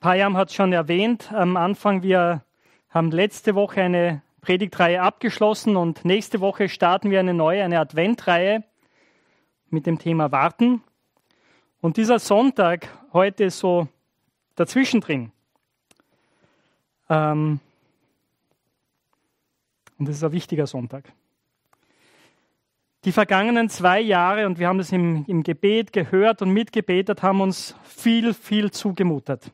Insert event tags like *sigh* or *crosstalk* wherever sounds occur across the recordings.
Payam hat es schon erwähnt am Anfang, wir haben letzte Woche eine Predigtreihe abgeschlossen und nächste Woche starten wir eine neue, eine Adventreihe mit dem Thema Warten. Und dieser Sonntag heute ist so dazwischen drin. Ähm, und das ist ein wichtiger Sonntag. Die vergangenen zwei Jahre, und wir haben das im, im Gebet gehört und mitgebetet, haben uns viel, viel zugemutet.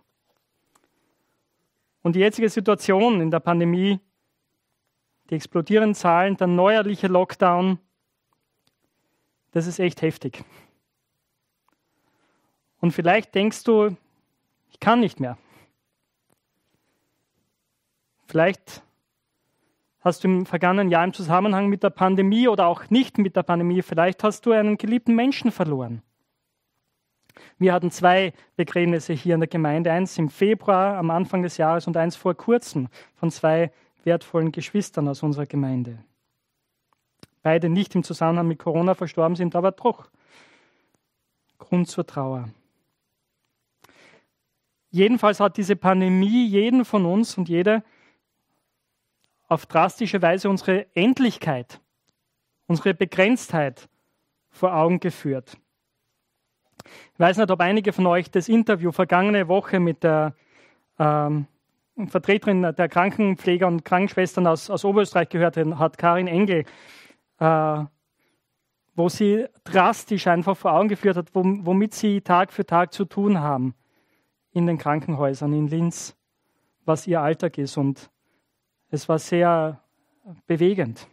Und die jetzige Situation in der Pandemie, die explodierenden Zahlen, der neuerliche Lockdown, das ist echt heftig. Und vielleicht denkst du, ich kann nicht mehr. Vielleicht hast du im vergangenen Jahr im Zusammenhang mit der Pandemie oder auch nicht mit der Pandemie, vielleicht hast du einen geliebten Menschen verloren. Wir hatten zwei Begräbnisse hier in der Gemeinde, eins im Februar am Anfang des Jahres und eins vor kurzem von zwei wertvollen Geschwistern aus unserer Gemeinde. Beide nicht im Zusammenhang mit Corona verstorben sind, aber doch Grund zur Trauer. Jedenfalls hat diese Pandemie jeden von uns und jede auf drastische Weise unsere Endlichkeit, unsere Begrenztheit vor Augen geführt. Ich weiß nicht, ob einige von euch das Interview vergangene Woche mit der ähm, Vertreterin der Krankenpfleger und Krankenschwestern aus, aus Oberösterreich gehört hat, Karin Engel, äh, wo sie drastisch einfach vor Augen geführt hat, womit sie Tag für Tag zu tun haben in den Krankenhäusern in Linz, was ihr Alltag ist. Und es war sehr bewegend.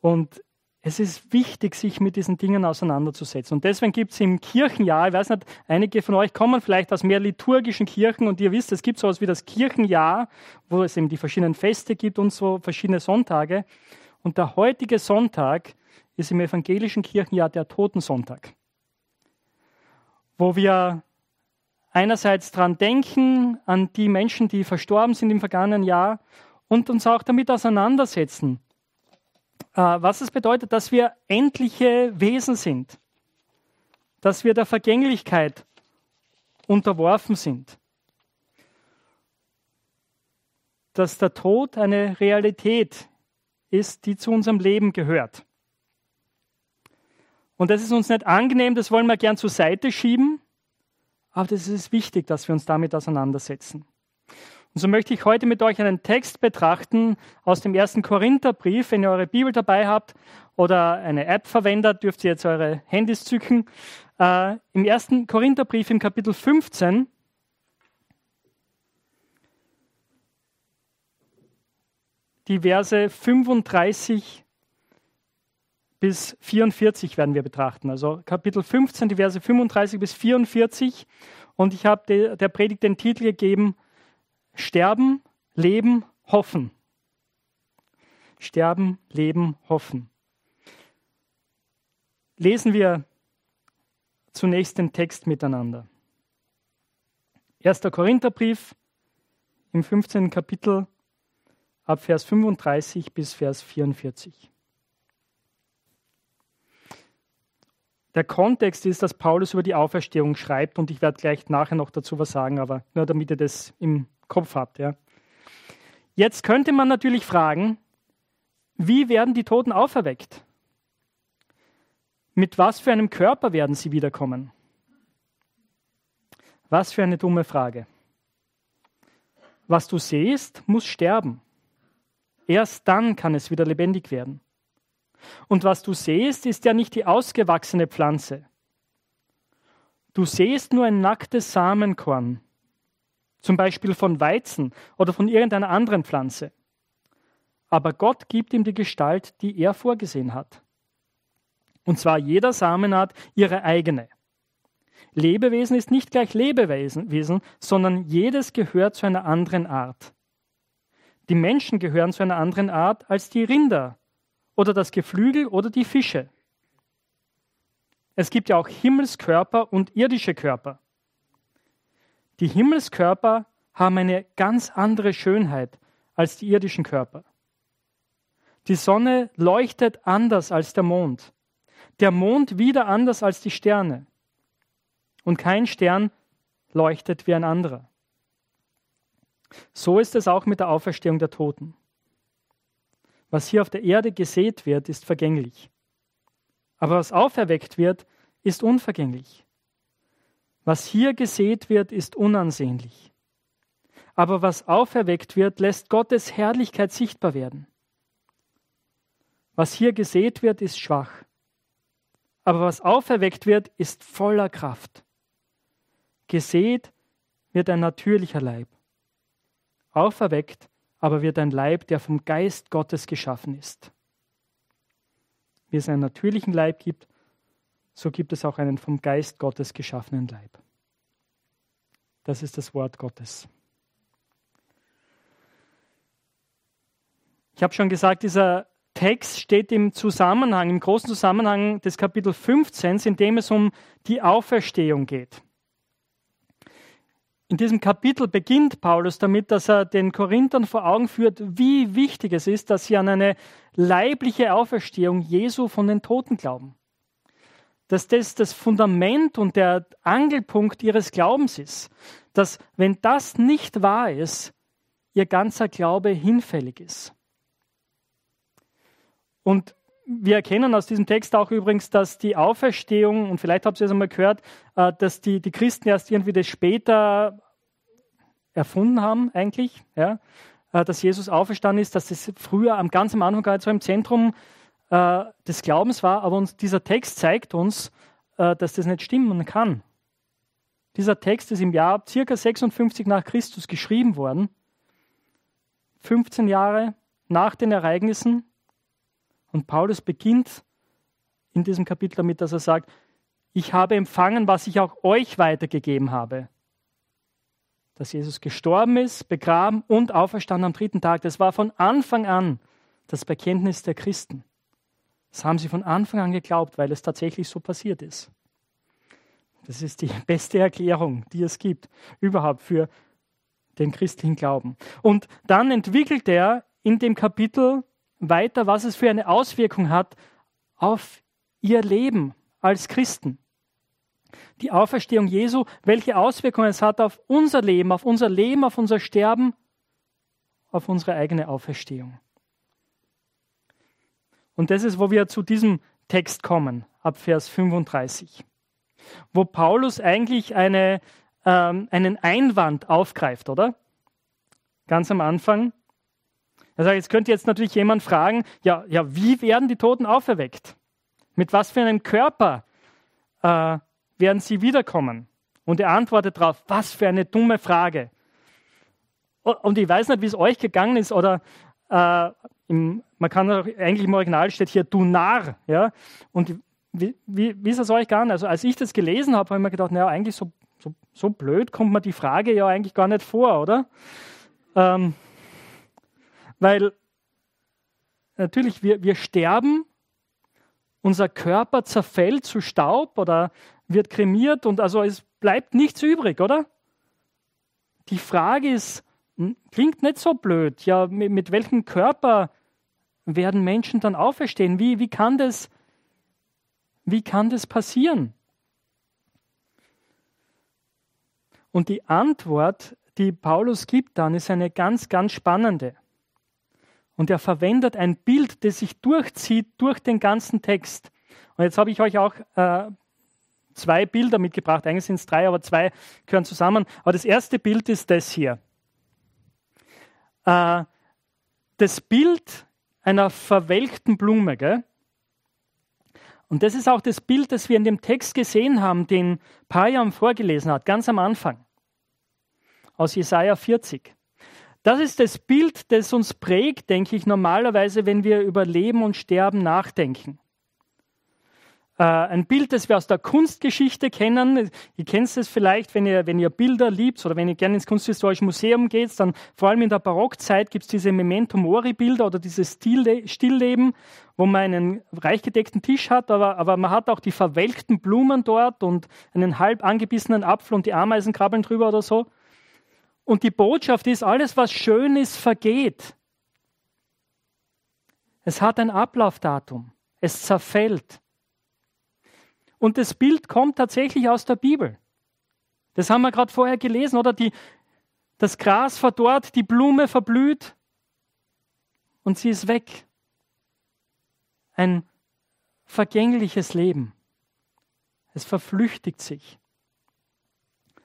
Und es ist wichtig, sich mit diesen Dingen auseinanderzusetzen. Und deswegen gibt es im Kirchenjahr, ich weiß nicht, einige von euch kommen vielleicht aus mehr liturgischen Kirchen und ihr wisst, es gibt sowas wie das Kirchenjahr, wo es eben die verschiedenen Feste gibt und so verschiedene Sonntage. Und der heutige Sonntag ist im evangelischen Kirchenjahr der Totensonntag, wo wir einerseits daran denken, an die Menschen, die verstorben sind im vergangenen Jahr und uns auch damit auseinandersetzen, was es bedeutet, dass wir endliche Wesen sind, dass wir der Vergänglichkeit unterworfen sind, dass der Tod eine Realität ist, die zu unserem Leben gehört. Und das ist uns nicht angenehm, das wollen wir gern zur Seite schieben. Aber das ist wichtig, dass wir uns damit auseinandersetzen. Und so möchte ich heute mit euch einen Text betrachten aus dem ersten Korintherbrief. Wenn ihr eure Bibel dabei habt oder eine App verwendet, dürft ihr jetzt eure Handys zücken. Äh, Im ersten Korintherbrief im Kapitel 15 die Verse 35 bis 44 werden wir betrachten. Also Kapitel 15, die Verse 35 bis 44. Und ich habe der Predigt den Titel gegeben, Sterben, Leben, Hoffen. Sterben, Leben, Hoffen. Lesen wir zunächst den Text miteinander. 1. Korintherbrief im 15. Kapitel ab Vers 35 bis Vers 44. Der Kontext ist, dass Paulus über die Auferstehung schreibt und ich werde gleich nachher noch dazu was sagen, aber nur damit ihr das im Kopf habt. Ja. Jetzt könnte man natürlich fragen, wie werden die Toten auferweckt? Mit was für einem Körper werden sie wiederkommen? Was für eine dumme Frage. Was du siehst, muss sterben. Erst dann kann es wieder lebendig werden. Und was du siehst, ist ja nicht die ausgewachsene Pflanze. Du siehst nur ein nacktes Samenkorn, zum Beispiel von Weizen oder von irgendeiner anderen Pflanze. Aber Gott gibt ihm die Gestalt, die er vorgesehen hat. Und zwar jeder Samenart ihre eigene. Lebewesen ist nicht gleich Lebewesen, sondern jedes gehört zu einer anderen Art. Die Menschen gehören zu einer anderen Art als die Rinder oder das Geflügel oder die Fische. Es gibt ja auch Himmelskörper und irdische Körper. Die Himmelskörper haben eine ganz andere Schönheit als die irdischen Körper. Die Sonne leuchtet anders als der Mond, der Mond wieder anders als die Sterne. und kein Stern leuchtet wie ein anderer. So ist es auch mit der Auferstehung der Toten. Was hier auf der Erde gesät wird, ist vergänglich. Aber was auferweckt wird, ist unvergänglich. Was hier gesät wird, ist unansehnlich. Aber was auferweckt wird, lässt Gottes Herrlichkeit sichtbar werden. Was hier gesät wird, ist schwach. Aber was auferweckt wird, ist voller Kraft. Gesät wird ein natürlicher Leib. Auferweckt aber wird ein Leib, der vom Geist Gottes geschaffen ist. Wie es einen natürlichen Leib gibt, so gibt es auch einen vom Geist Gottes geschaffenen Leib. Das ist das Wort Gottes. Ich habe schon gesagt, dieser Text steht im Zusammenhang, im großen Zusammenhang des Kapitel 15, in dem es um die Auferstehung geht. In diesem Kapitel beginnt Paulus damit, dass er den Korinthern vor Augen führt, wie wichtig es ist, dass sie an eine leibliche Auferstehung Jesu von den Toten glauben. Dass das das Fundament und der Angelpunkt ihres Glaubens ist. Dass, wenn das nicht wahr ist, ihr ganzer Glaube hinfällig ist. Und wir erkennen aus diesem Text auch übrigens, dass die Auferstehung, und vielleicht habt ihr es einmal gehört, äh, dass die, die Christen erst irgendwie das später erfunden haben, eigentlich, ja, äh, dass Jesus auferstanden ist, dass das früher am ganz am Anfang nicht so im Zentrum äh, des Glaubens war, aber uns, dieser Text zeigt uns, dass das nicht stimmen kann. Dieser Text ist im Jahr circa 56 nach Christus geschrieben worden, 15 Jahre nach den Ereignissen und Paulus beginnt in diesem Kapitel damit, dass er sagt, ich habe empfangen, was ich auch euch weitergegeben habe. Dass Jesus gestorben ist, begraben und auferstanden am dritten Tag. Das war von Anfang an das Bekenntnis der Christen. Das haben sie von Anfang an geglaubt, weil es tatsächlich so passiert ist. Das ist die *laughs* beste Erklärung, die es gibt, überhaupt für den christlichen Glauben. Und dann entwickelt er in dem Kapitel weiter, was es für eine Auswirkung hat auf ihr Leben als Christen. Die Auferstehung Jesu, welche Auswirkungen es hat auf unser Leben, auf unser Leben, auf unser Sterben, auf unsere eigene Auferstehung. Und das ist, wo wir zu diesem Text kommen, ab Vers 35, wo Paulus eigentlich eine, ähm, einen Einwand aufgreift, oder? Ganz am Anfang. Also jetzt könnte jetzt natürlich jemand fragen, ja, ja, wie werden die Toten auferweckt? Mit was für einem Körper äh, werden sie wiederkommen? Und er antwortet darauf, was für eine dumme Frage. Und ich weiß nicht, wie es euch gegangen ist, oder äh, im, man kann auch, eigentlich im Original steht hier, du Narr. Ja? Und wie, wie, wie ist es euch gegangen? Also als ich das gelesen habe, habe ich mir gedacht, naja, eigentlich so, so, so blöd kommt mir die Frage ja eigentlich gar nicht vor, oder? Ähm, weil natürlich wir, wir sterben, unser Körper zerfällt zu Staub oder wird kremiert und also es bleibt nichts übrig, oder? Die Frage ist, hm, klingt nicht so blöd, ja, mit, mit welchem Körper werden Menschen dann auferstehen? Wie, wie, kann das, wie kann das passieren? Und die Antwort, die Paulus gibt dann, ist eine ganz, ganz spannende. Und er verwendet ein Bild, das sich durchzieht durch den ganzen Text. Und jetzt habe ich euch auch äh, zwei Bilder mitgebracht. Eigentlich sind es drei, aber zwei gehören zusammen. Aber das erste Bild ist das hier. Äh, das Bild einer verwelkten Blume. Gell? Und das ist auch das Bild, das wir in dem Text gesehen haben, den Payam vorgelesen hat, ganz am Anfang. Aus Jesaja 40. Das ist das Bild, das uns prägt, denke ich, normalerweise, wenn wir über Leben und Sterben nachdenken. Äh, ein Bild, das wir aus der Kunstgeschichte kennen. Ihr kennt es vielleicht, wenn ihr, wenn ihr Bilder liebt oder wenn ihr gerne ins Kunsthistorische Museum geht, dann vor allem in der Barockzeit gibt es diese Memento Mori-Bilder oder dieses Stillleben, wo man einen reich gedeckten Tisch hat, aber, aber man hat auch die verwelkten Blumen dort und einen halb angebissenen Apfel und die Ameisen krabbeln drüber oder so. Und die Botschaft ist, alles, was schön ist, vergeht. Es hat ein Ablaufdatum. Es zerfällt. Und das Bild kommt tatsächlich aus der Bibel. Das haben wir gerade vorher gelesen, oder? Die, das Gras verdorrt, die Blume verblüht und sie ist weg. Ein vergängliches Leben. Es verflüchtigt sich.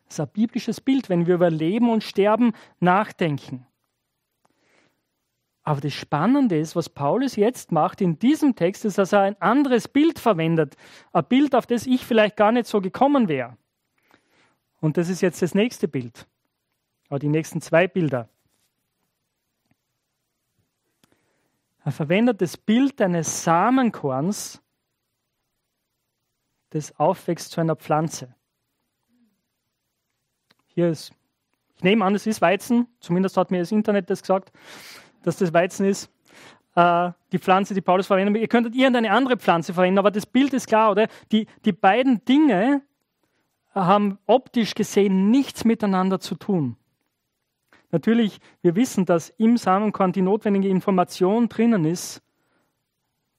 Das ist ein biblisches Bild, wenn wir über Leben und Sterben nachdenken. Aber das Spannende ist, was Paulus jetzt macht in diesem Text, ist, dass er ein anderes Bild verwendet. Ein Bild, auf das ich vielleicht gar nicht so gekommen wäre. Und das ist jetzt das nächste Bild. Oder die nächsten zwei Bilder. Er verwendet das Bild eines Samenkorns, das aufwächst zu einer Pflanze. Hier ist, ich nehme an, es ist Weizen, zumindest hat mir das Internet das gesagt dass das Weizen ist, äh, die Pflanze, die Paulus verwendet. Ihr könntet irgendeine andere Pflanze verwenden, aber das Bild ist klar, oder? Die, die beiden Dinge haben optisch gesehen nichts miteinander zu tun. Natürlich, wir wissen, dass im Samenkorn die notwendige Information drinnen ist,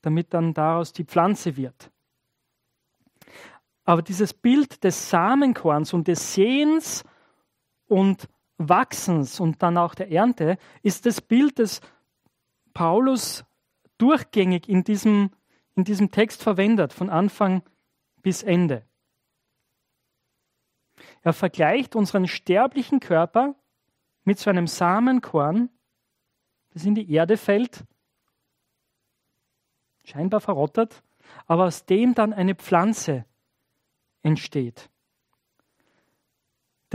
damit dann daraus die Pflanze wird. Aber dieses Bild des Samenkorns und des Sehens und Wachsens und dann auch der Ernte ist das Bild, das Paulus durchgängig in diesem, in diesem Text verwendet, von Anfang bis Ende. Er vergleicht unseren sterblichen Körper mit so einem Samenkorn, das in die Erde fällt, scheinbar verrottet, aber aus dem dann eine Pflanze entsteht.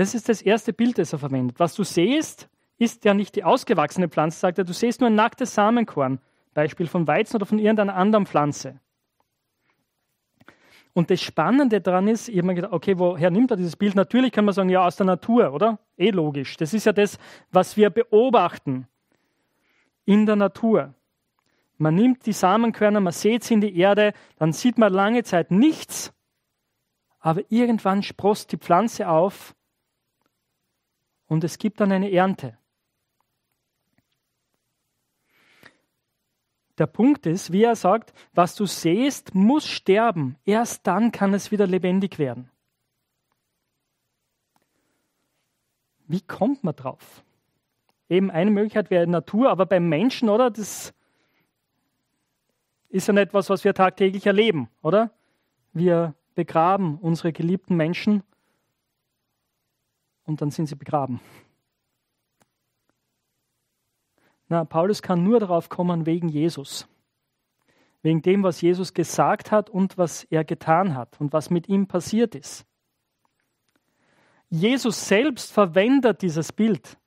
Das ist das erste Bild, das er verwendet. Was du siehst, ist ja nicht die ausgewachsene Pflanze, sagt er, du siehst nur ein nacktes Samenkorn, Beispiel von Weizen oder von irgendeiner anderen Pflanze. Und das Spannende daran ist, ich habe mir gedacht, okay, woher nimmt er dieses Bild? Natürlich kann man sagen, ja, aus der Natur, oder? Eh logisch. Das ist ja das, was wir beobachten in der Natur. Man nimmt die Samenkörner, man sieht sie in die Erde, dann sieht man lange Zeit nichts, aber irgendwann sprost die Pflanze auf und es gibt dann eine Ernte. Der Punkt ist, wie er sagt, was du sähst, muss sterben. Erst dann kann es wieder lebendig werden. Wie kommt man drauf? Eben eine Möglichkeit wäre Natur, aber beim Menschen, oder? Das ist ja nicht etwas, was wir tagtäglich erleben, oder? Wir begraben unsere geliebten Menschen und dann sind sie begraben. Na, Paulus kann nur darauf kommen wegen Jesus. Wegen dem, was Jesus gesagt hat und was er getan hat und was mit ihm passiert ist. Jesus selbst verwendet dieses Bild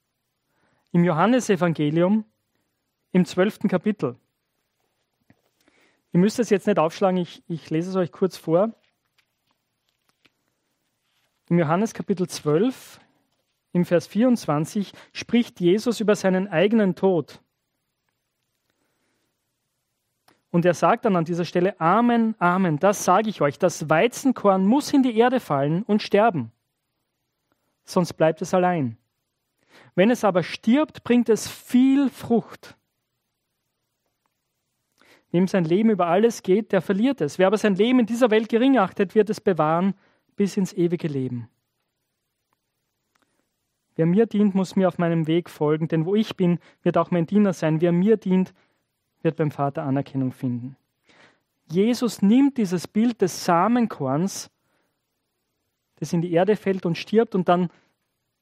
im Johannesevangelium im zwölften Kapitel. Ihr müsst es jetzt nicht aufschlagen, ich, ich lese es euch kurz vor. Im Johannes Kapitel 12, im Vers 24 spricht Jesus über seinen eigenen Tod. Und er sagt dann an dieser Stelle, Amen, Amen, das sage ich euch, das Weizenkorn muss in die Erde fallen und sterben, sonst bleibt es allein. Wenn es aber stirbt, bringt es viel Frucht. Wem sein Leben über alles geht, der verliert es. Wer aber sein Leben in dieser Welt gering achtet, wird es bewahren bis ins ewige Leben. Wer mir dient, muss mir auf meinem Weg folgen, denn wo ich bin, wird auch mein Diener sein. Wer mir dient, wird beim Vater Anerkennung finden. Jesus nimmt dieses Bild des Samenkorns, das in die Erde fällt und stirbt und dann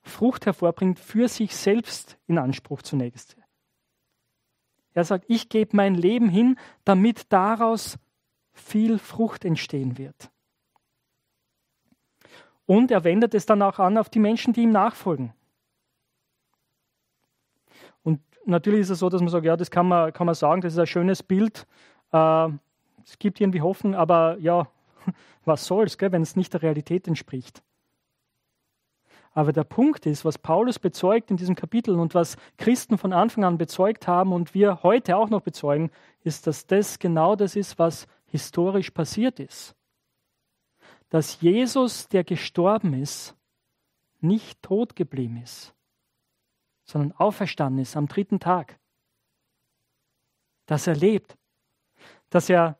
Frucht hervorbringt, für sich selbst in Anspruch zunächst. Er sagt, ich gebe mein Leben hin, damit daraus viel Frucht entstehen wird. Und er wendet es dann auch an auf die Menschen, die ihm nachfolgen natürlich ist es so, dass man sagt, ja, das kann man, kann man sagen, das ist ein schönes Bild. Äh, es gibt irgendwie Hoffnung, aber ja, *laughs* was soll's, gell, wenn es nicht der Realität entspricht. Aber der Punkt ist, was Paulus bezeugt in diesem Kapitel und was Christen von Anfang an bezeugt haben und wir heute auch noch bezeugen, ist, dass das genau das ist, was historisch passiert ist. Dass Jesus, der gestorben ist, nicht tot geblieben ist, sondern auferstanden ist am dritten Tag. Dass er lebt, dass er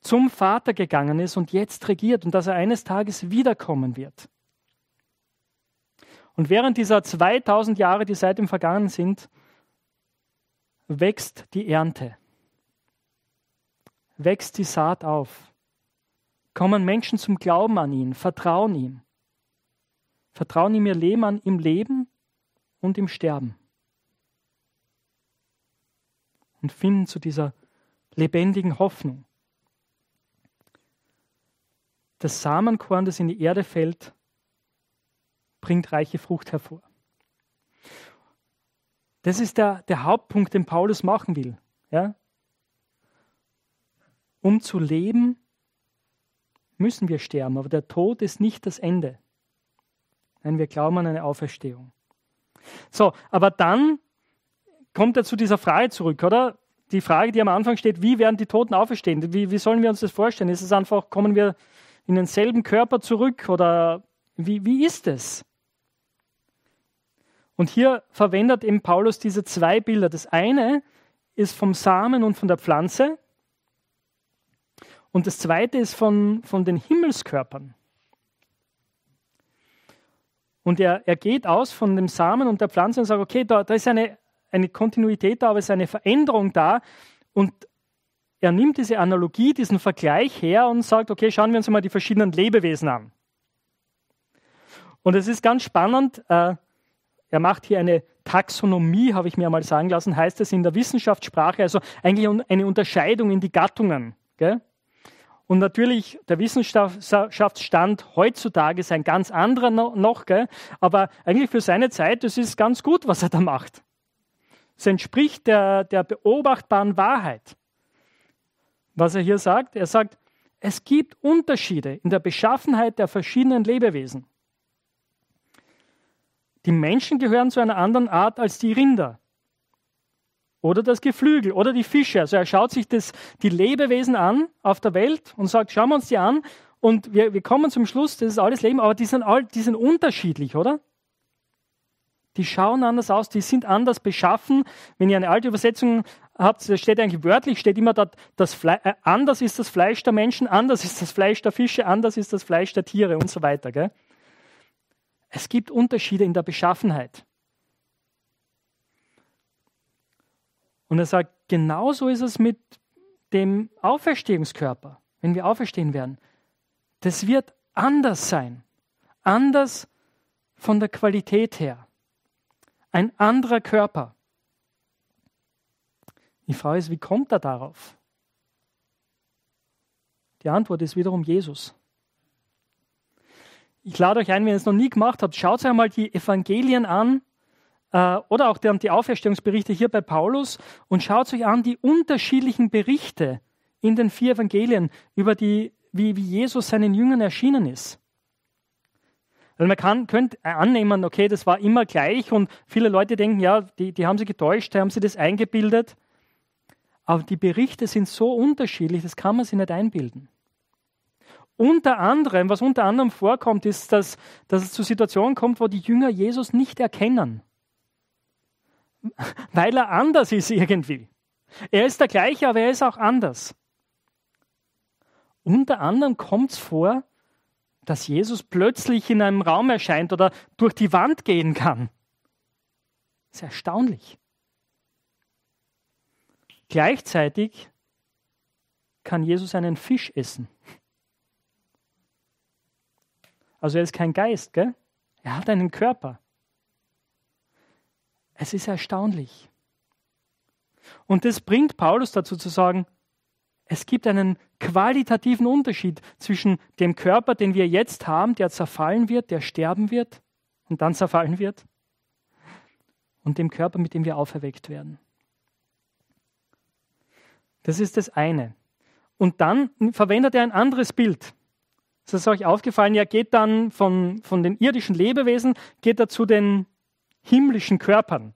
zum Vater gegangen ist und jetzt regiert und dass er eines Tages wiederkommen wird. Und während dieser 2000 Jahre, die seitdem vergangen sind, wächst die Ernte, wächst die Saat auf, kommen Menschen zum Glauben an ihn, vertrauen ihm, vertrauen ihm ihr Leben an im Leben und im Sterben und finden zu dieser lebendigen Hoffnung. Das Samenkorn, das in die Erde fällt, bringt reiche Frucht hervor. Das ist der, der Hauptpunkt, den Paulus machen will. Ja? Um zu leben, müssen wir sterben, aber der Tod ist nicht das Ende. Nein, wir glauben an eine Auferstehung. So, aber dann kommt er zu dieser Frage zurück, oder? Die Frage, die am Anfang steht, wie werden die Toten auferstehen? Wie, wie sollen wir uns das vorstellen? Ist es einfach, kommen wir in denselben Körper zurück oder wie, wie ist es? Und hier verwendet eben Paulus diese zwei Bilder. Das eine ist vom Samen und von der Pflanze und das zweite ist von, von den Himmelskörpern. Und er, er geht aus von dem Samen und der Pflanze und sagt, okay, da, da ist eine, eine Kontinuität da, aber es ist eine Veränderung da. Und er nimmt diese Analogie, diesen Vergleich her und sagt, okay, schauen wir uns mal die verschiedenen Lebewesen an. Und es ist ganz spannend, äh, er macht hier eine Taxonomie, habe ich mir einmal sagen lassen, heißt es in der Wissenschaftssprache, also eigentlich eine Unterscheidung in die Gattungen. Gell? Und natürlich, der Wissenschaftsstand heutzutage ist ein ganz anderer noch, gell? aber eigentlich für seine Zeit, das ist ganz gut, was er da macht. Es entspricht der, der beobachtbaren Wahrheit. Was er hier sagt, er sagt, es gibt Unterschiede in der Beschaffenheit der verschiedenen Lebewesen. Die Menschen gehören zu einer anderen Art als die Rinder. Oder das Geflügel oder die Fische. Also er schaut sich das, die Lebewesen an auf der Welt und sagt, schauen wir uns die an und wir, wir kommen zum Schluss, das ist alles Leben, aber die sind, all, die sind unterschiedlich, oder? Die schauen anders aus, die sind anders beschaffen. Wenn ihr eine alte Übersetzung habt, da steht eigentlich wörtlich, steht immer dort, das äh, anders ist das Fleisch der Menschen, anders ist das Fleisch der Fische, anders ist das Fleisch der Tiere und so weiter. Gell? Es gibt Unterschiede in der Beschaffenheit. Und er sagt, genauso ist es mit dem Auferstehungskörper, wenn wir auferstehen werden. Das wird anders sein. Anders von der Qualität her. Ein anderer Körper. Die Frage ist, wie kommt er darauf? Die Antwort ist wiederum Jesus. Ich lade euch ein, wenn ihr es noch nie gemacht habt, schaut euch einmal die Evangelien an äh, oder auch die Auferstehungsberichte hier bei Paulus und schaut euch an die unterschiedlichen Berichte in den vier Evangelien über die, wie, wie Jesus seinen Jüngern erschienen ist. Weil man kann, könnte annehmen, okay, das war immer gleich und viele Leute denken, ja, die, die haben sie getäuscht, die haben sie das eingebildet. Aber die Berichte sind so unterschiedlich, das kann man sich nicht einbilden. Unter anderem, was unter anderem vorkommt, ist, dass, dass es zu Situationen kommt, wo die Jünger Jesus nicht erkennen. Weil er anders ist irgendwie. Er ist der gleiche, aber er ist auch anders. Unter anderem kommt es vor, dass Jesus plötzlich in einem Raum erscheint oder durch die Wand gehen kann. Das ist erstaunlich. Gleichzeitig kann Jesus einen Fisch essen. Also er ist kein Geist, gell? Er hat einen Körper. Es ist erstaunlich. Und das bringt Paulus dazu zu sagen, es gibt einen qualitativen Unterschied zwischen dem Körper, den wir jetzt haben, der zerfallen wird, der sterben wird und dann zerfallen wird, und dem Körper, mit dem wir auferweckt werden. Das ist das eine. Und dann verwendet er ein anderes Bild. Das ist euch aufgefallen, er geht dann von, von den irdischen Lebewesen, geht er zu den himmlischen Körpern.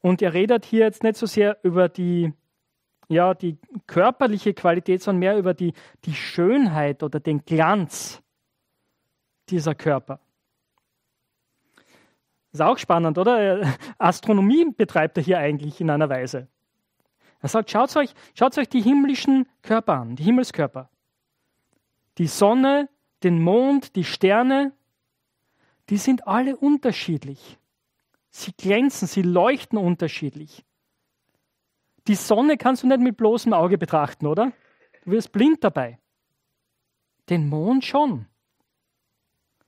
Und er redet hier jetzt nicht so sehr über die, ja, die körperliche Qualität, sondern mehr über die, die Schönheit oder den Glanz dieser Körper. Ist auch spannend, oder? Astronomie betreibt er hier eigentlich in einer Weise. Er sagt, schaut euch, schaut euch die himmlischen Körper an, die Himmelskörper die Sonne, den Mond, die Sterne, die sind alle unterschiedlich. Sie glänzen, sie leuchten unterschiedlich. Die Sonne kannst du nicht mit bloßem Auge betrachten, oder? Du wirst blind dabei. Den Mond schon.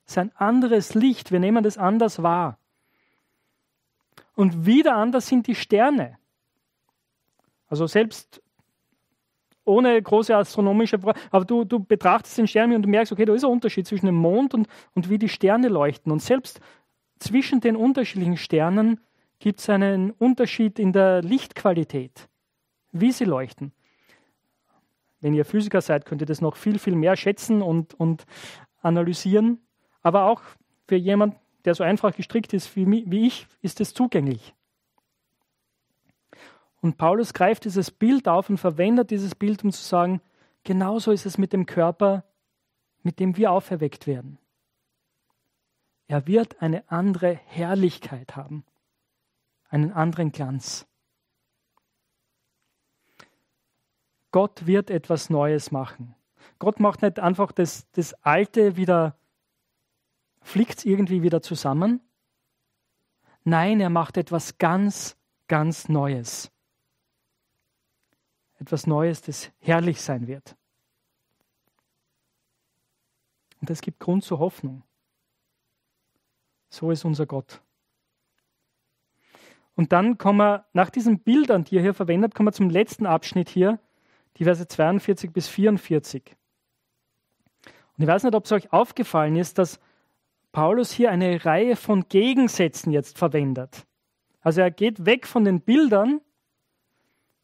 Es ist ein anderes Licht, wir nehmen das anders wahr. Und wieder anders sind die Sterne. Also selbst ohne große astronomische, aber du, du betrachtest den Stern und du merkst, okay, da ist ein Unterschied zwischen dem Mond und, und wie die Sterne leuchten. Und selbst zwischen den unterschiedlichen Sternen gibt es einen Unterschied in der Lichtqualität, wie sie leuchten. Wenn ihr Physiker seid, könnt ihr das noch viel, viel mehr schätzen und, und analysieren. Aber auch für jemanden, der so einfach gestrickt ist wie, wie ich, ist es zugänglich. Und Paulus greift dieses Bild auf und verwendet dieses Bild, um zu sagen, genauso ist es mit dem Körper, mit dem wir auferweckt werden. Er wird eine andere Herrlichkeit haben, einen anderen Glanz. Gott wird etwas Neues machen. Gott macht nicht einfach das, das Alte wieder, flickt es irgendwie wieder zusammen. Nein, er macht etwas ganz, ganz Neues. Etwas Neues, das herrlich sein wird. Und es gibt Grund zur Hoffnung. So ist unser Gott. Und dann kommen wir, nach diesen Bildern, die er hier verwendet, kommen wir zum letzten Abschnitt hier, die Verse 42 bis 44. Und ich weiß nicht, ob es euch aufgefallen ist, dass Paulus hier eine Reihe von Gegensätzen jetzt verwendet. Also er geht weg von den Bildern,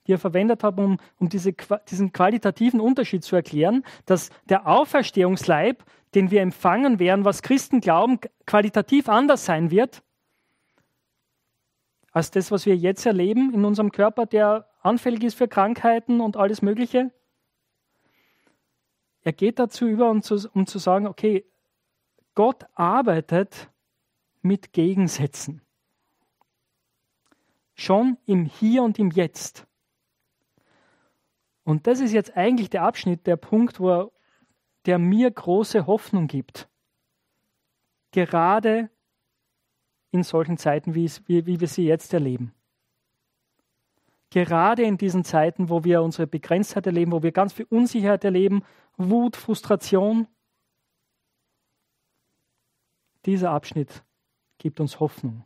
die er verwendet hat, um, um diese, diesen qualitativen Unterschied zu erklären, dass der Auferstehungsleib den wir empfangen werden, was Christen glauben, qualitativ anders sein wird als das, was wir jetzt erleben in unserem Körper, der anfällig ist für Krankheiten und alles Mögliche. Er geht dazu über, um zu, um zu sagen, okay, Gott arbeitet mit Gegensätzen. Schon im Hier und im Jetzt. Und das ist jetzt eigentlich der Abschnitt, der Punkt, wo er der mir große Hoffnung gibt. Gerade in solchen Zeiten, wie, es, wie, wie wir sie jetzt erleben. Gerade in diesen Zeiten, wo wir unsere Begrenztheit erleben, wo wir ganz viel Unsicherheit erleben, Wut, Frustration. Dieser Abschnitt gibt uns Hoffnung.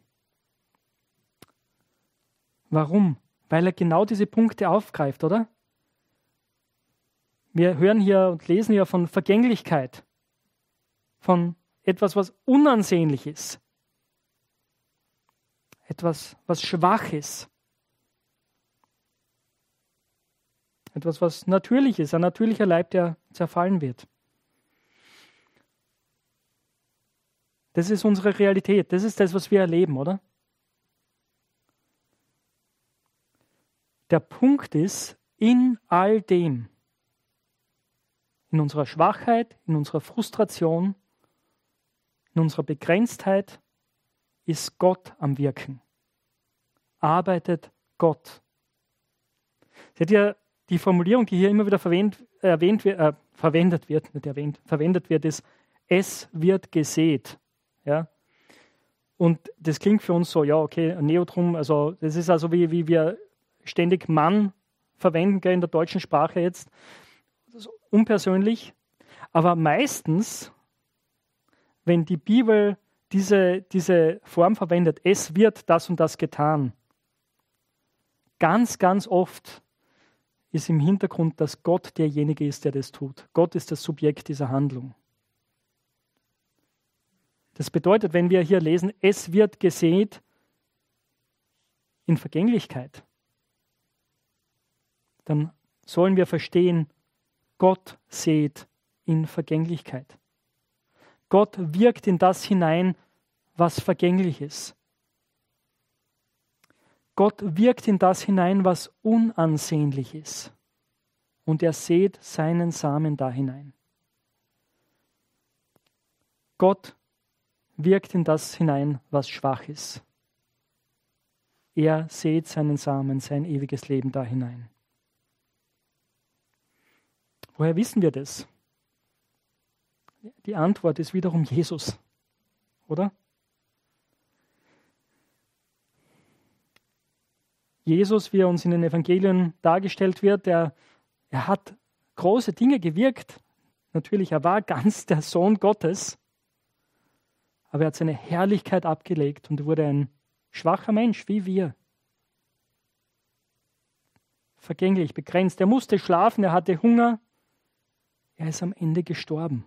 Warum? Weil er genau diese Punkte aufgreift, oder? Wir hören hier und lesen hier von Vergänglichkeit, von etwas, was unansehnlich ist, etwas, was schwach ist, etwas, was natürlich ist, ein natürlicher Leib, der zerfallen wird. Das ist unsere Realität, das ist das, was wir erleben, oder? Der Punkt ist, in all dem, in unserer Schwachheit, in unserer Frustration, in unserer Begrenztheit ist Gott am Wirken. Arbeitet Gott. Seht ihr, die Formulierung, die hier immer wieder verwendet, erwähnt, äh, verwendet wird, nicht erwähnt, verwendet wird, ist, es wird gesät. Ja? Und das klingt für uns so, ja, okay, Neotrum, also das ist also wie, wie wir ständig Mann verwenden in der deutschen Sprache jetzt unpersönlich, aber meistens, wenn die Bibel diese, diese Form verwendet, es wird das und das getan, ganz, ganz oft ist im Hintergrund, dass Gott derjenige ist, der das tut. Gott ist das Subjekt dieser Handlung. Das bedeutet, wenn wir hier lesen, es wird gesät in Vergänglichkeit, dann sollen wir verstehen, Gott seht in Vergänglichkeit. Gott wirkt in das hinein, was vergänglich ist. Gott wirkt in das hinein, was unansehnlich ist. Und er sät seinen Samen da hinein. Gott wirkt in das hinein, was schwach ist. Er sät seinen Samen, sein ewiges Leben da hinein. Woher wissen wir das? Die Antwort ist wiederum Jesus. oder? Jesus, wie er uns in den Evangelien dargestellt wird, der, er hat große Dinge gewirkt. Natürlich, er war ganz der Sohn Gottes, aber er hat seine Herrlichkeit abgelegt und wurde ein schwacher Mensch wie wir. Vergänglich, begrenzt. Er musste schlafen, er hatte Hunger. Er ist am Ende gestorben.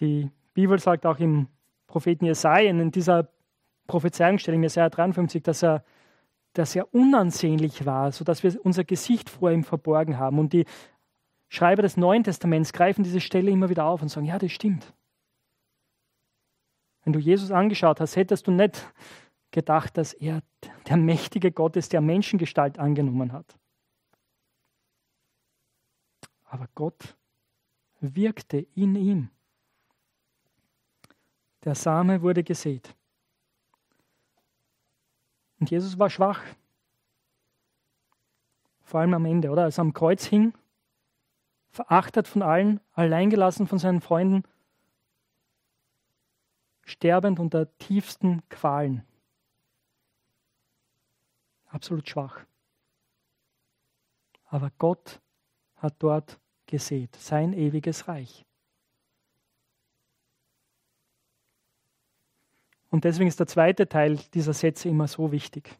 Die Bibel sagt auch im Propheten Jesaja, in dieser Prophezeiungsstelle in Jesaja 53, dass er, dass er unansehnlich war, sodass wir unser Gesicht vor ihm verborgen haben. Und die Schreiber des Neuen Testaments greifen diese Stelle immer wieder auf und sagen, ja, das stimmt. Wenn du Jesus angeschaut hast, hättest du nicht gedacht, dass er der mächtige Gott ist, der Menschengestalt angenommen hat. Aber Gott wirkte in ihm. Der Same wurde gesät. Und Jesus war schwach. Vor allem am Ende, oder? Als er am Kreuz hing, verachtet von allen, alleingelassen von seinen Freunden, sterbend unter tiefsten Qualen. Absolut schwach. Aber Gott hat dort gesät, sein ewiges Reich. Und deswegen ist der zweite Teil dieser Sätze immer so wichtig.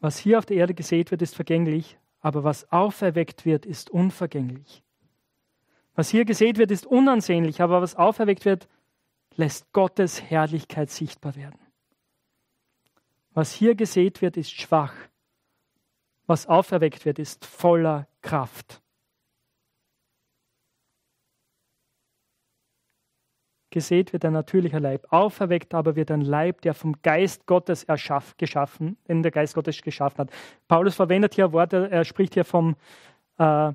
Was hier auf der Erde gesät wird, ist vergänglich, aber was auferweckt wird, ist unvergänglich. Was hier gesät wird, ist unansehnlich, aber was auferweckt wird, lässt Gottes Herrlichkeit sichtbar werden. Was hier gesät wird, ist schwach. Was auferweckt wird, ist voller Kraft. Gesät wird ein natürlicher Leib, auferweckt aber wird ein Leib, der vom Geist Gottes erschaff, geschaffen, den der Geist Gottes geschaffen hat. Paulus verwendet hier Worte, er spricht hier vom äh,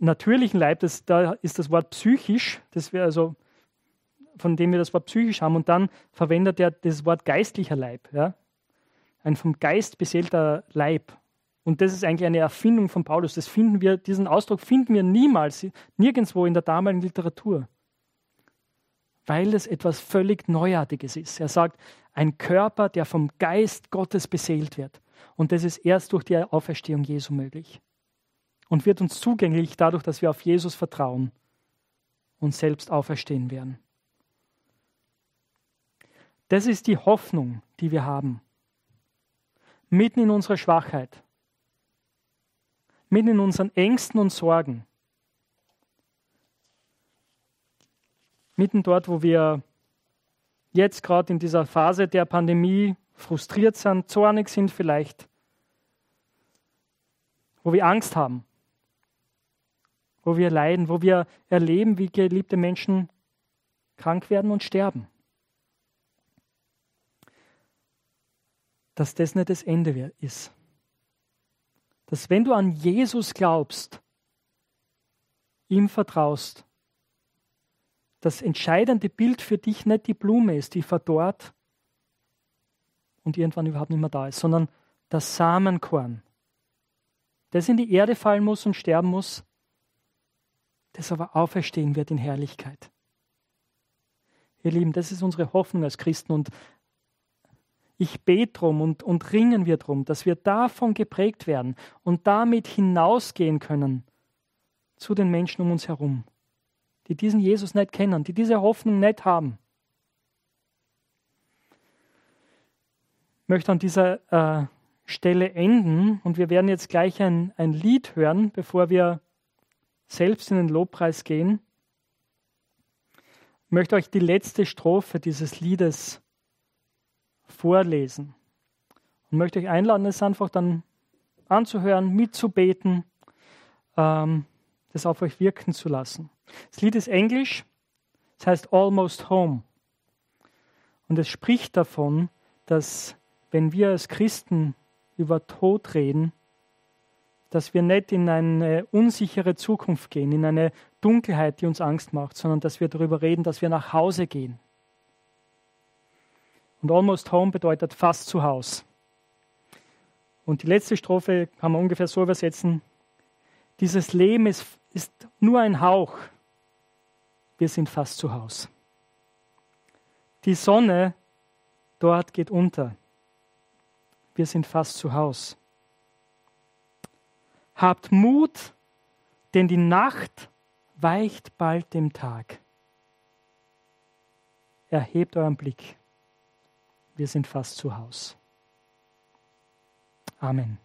natürlichen Leib, das, da ist das Wort psychisch, das wir also, von dem wir das Wort psychisch haben, und dann verwendet er das Wort geistlicher Leib, ja? ein vom Geist beseelter Leib. Und das ist eigentlich eine Erfindung von Paulus. Das finden wir, diesen Ausdruck finden wir niemals, nirgendwo in der damaligen Literatur weil es etwas völlig Neuartiges ist. Er sagt, ein Körper, der vom Geist Gottes beseelt wird. Und das ist erst durch die Auferstehung Jesu möglich. Und wird uns zugänglich dadurch, dass wir auf Jesus vertrauen und selbst auferstehen werden. Das ist die Hoffnung, die wir haben. Mitten in unserer Schwachheit, mitten in unseren Ängsten und Sorgen, mitten dort, wo wir jetzt gerade in dieser Phase der Pandemie frustriert sind, zornig sind vielleicht, wo wir Angst haben, wo wir leiden, wo wir erleben, wie geliebte Menschen krank werden und sterben. Dass das nicht das Ende ist. Dass wenn du an Jesus glaubst, ihm vertraust, das entscheidende Bild für dich nicht die Blume ist, die verdorrt und irgendwann überhaupt nicht mehr da ist, sondern das Samenkorn, das in die Erde fallen muss und sterben muss, das aber auferstehen wird in Herrlichkeit. Ihr Lieben, das ist unsere Hoffnung als Christen und ich bete drum und, und ringen wir drum, dass wir davon geprägt werden und damit hinausgehen können zu den Menschen um uns herum die diesen Jesus nicht kennen, die diese Hoffnung nicht haben. Ich möchte an dieser äh, Stelle enden und wir werden jetzt gleich ein, ein Lied hören, bevor wir selbst in den Lobpreis gehen. Ich möchte euch die letzte Strophe dieses Liedes vorlesen und möchte euch einladen, es einfach dann anzuhören, mitzubeten, ähm, das auf euch wirken zu lassen. Das Lied ist englisch, es heißt Almost Home. Und es spricht davon, dass wenn wir als Christen über Tod reden, dass wir nicht in eine unsichere Zukunft gehen, in eine Dunkelheit, die uns Angst macht, sondern dass wir darüber reden, dass wir nach Hause gehen. Und almost home bedeutet fast zu Hause. Und die letzte Strophe kann man ungefähr so übersetzen. dieses Leben ist, ist nur ein Hauch. Wir sind fast zu Hause. Die Sonne dort geht unter. Wir sind fast zu Hause. Habt Mut, denn die Nacht weicht bald dem Tag. Erhebt euren Blick. Wir sind fast zu Hause. Amen.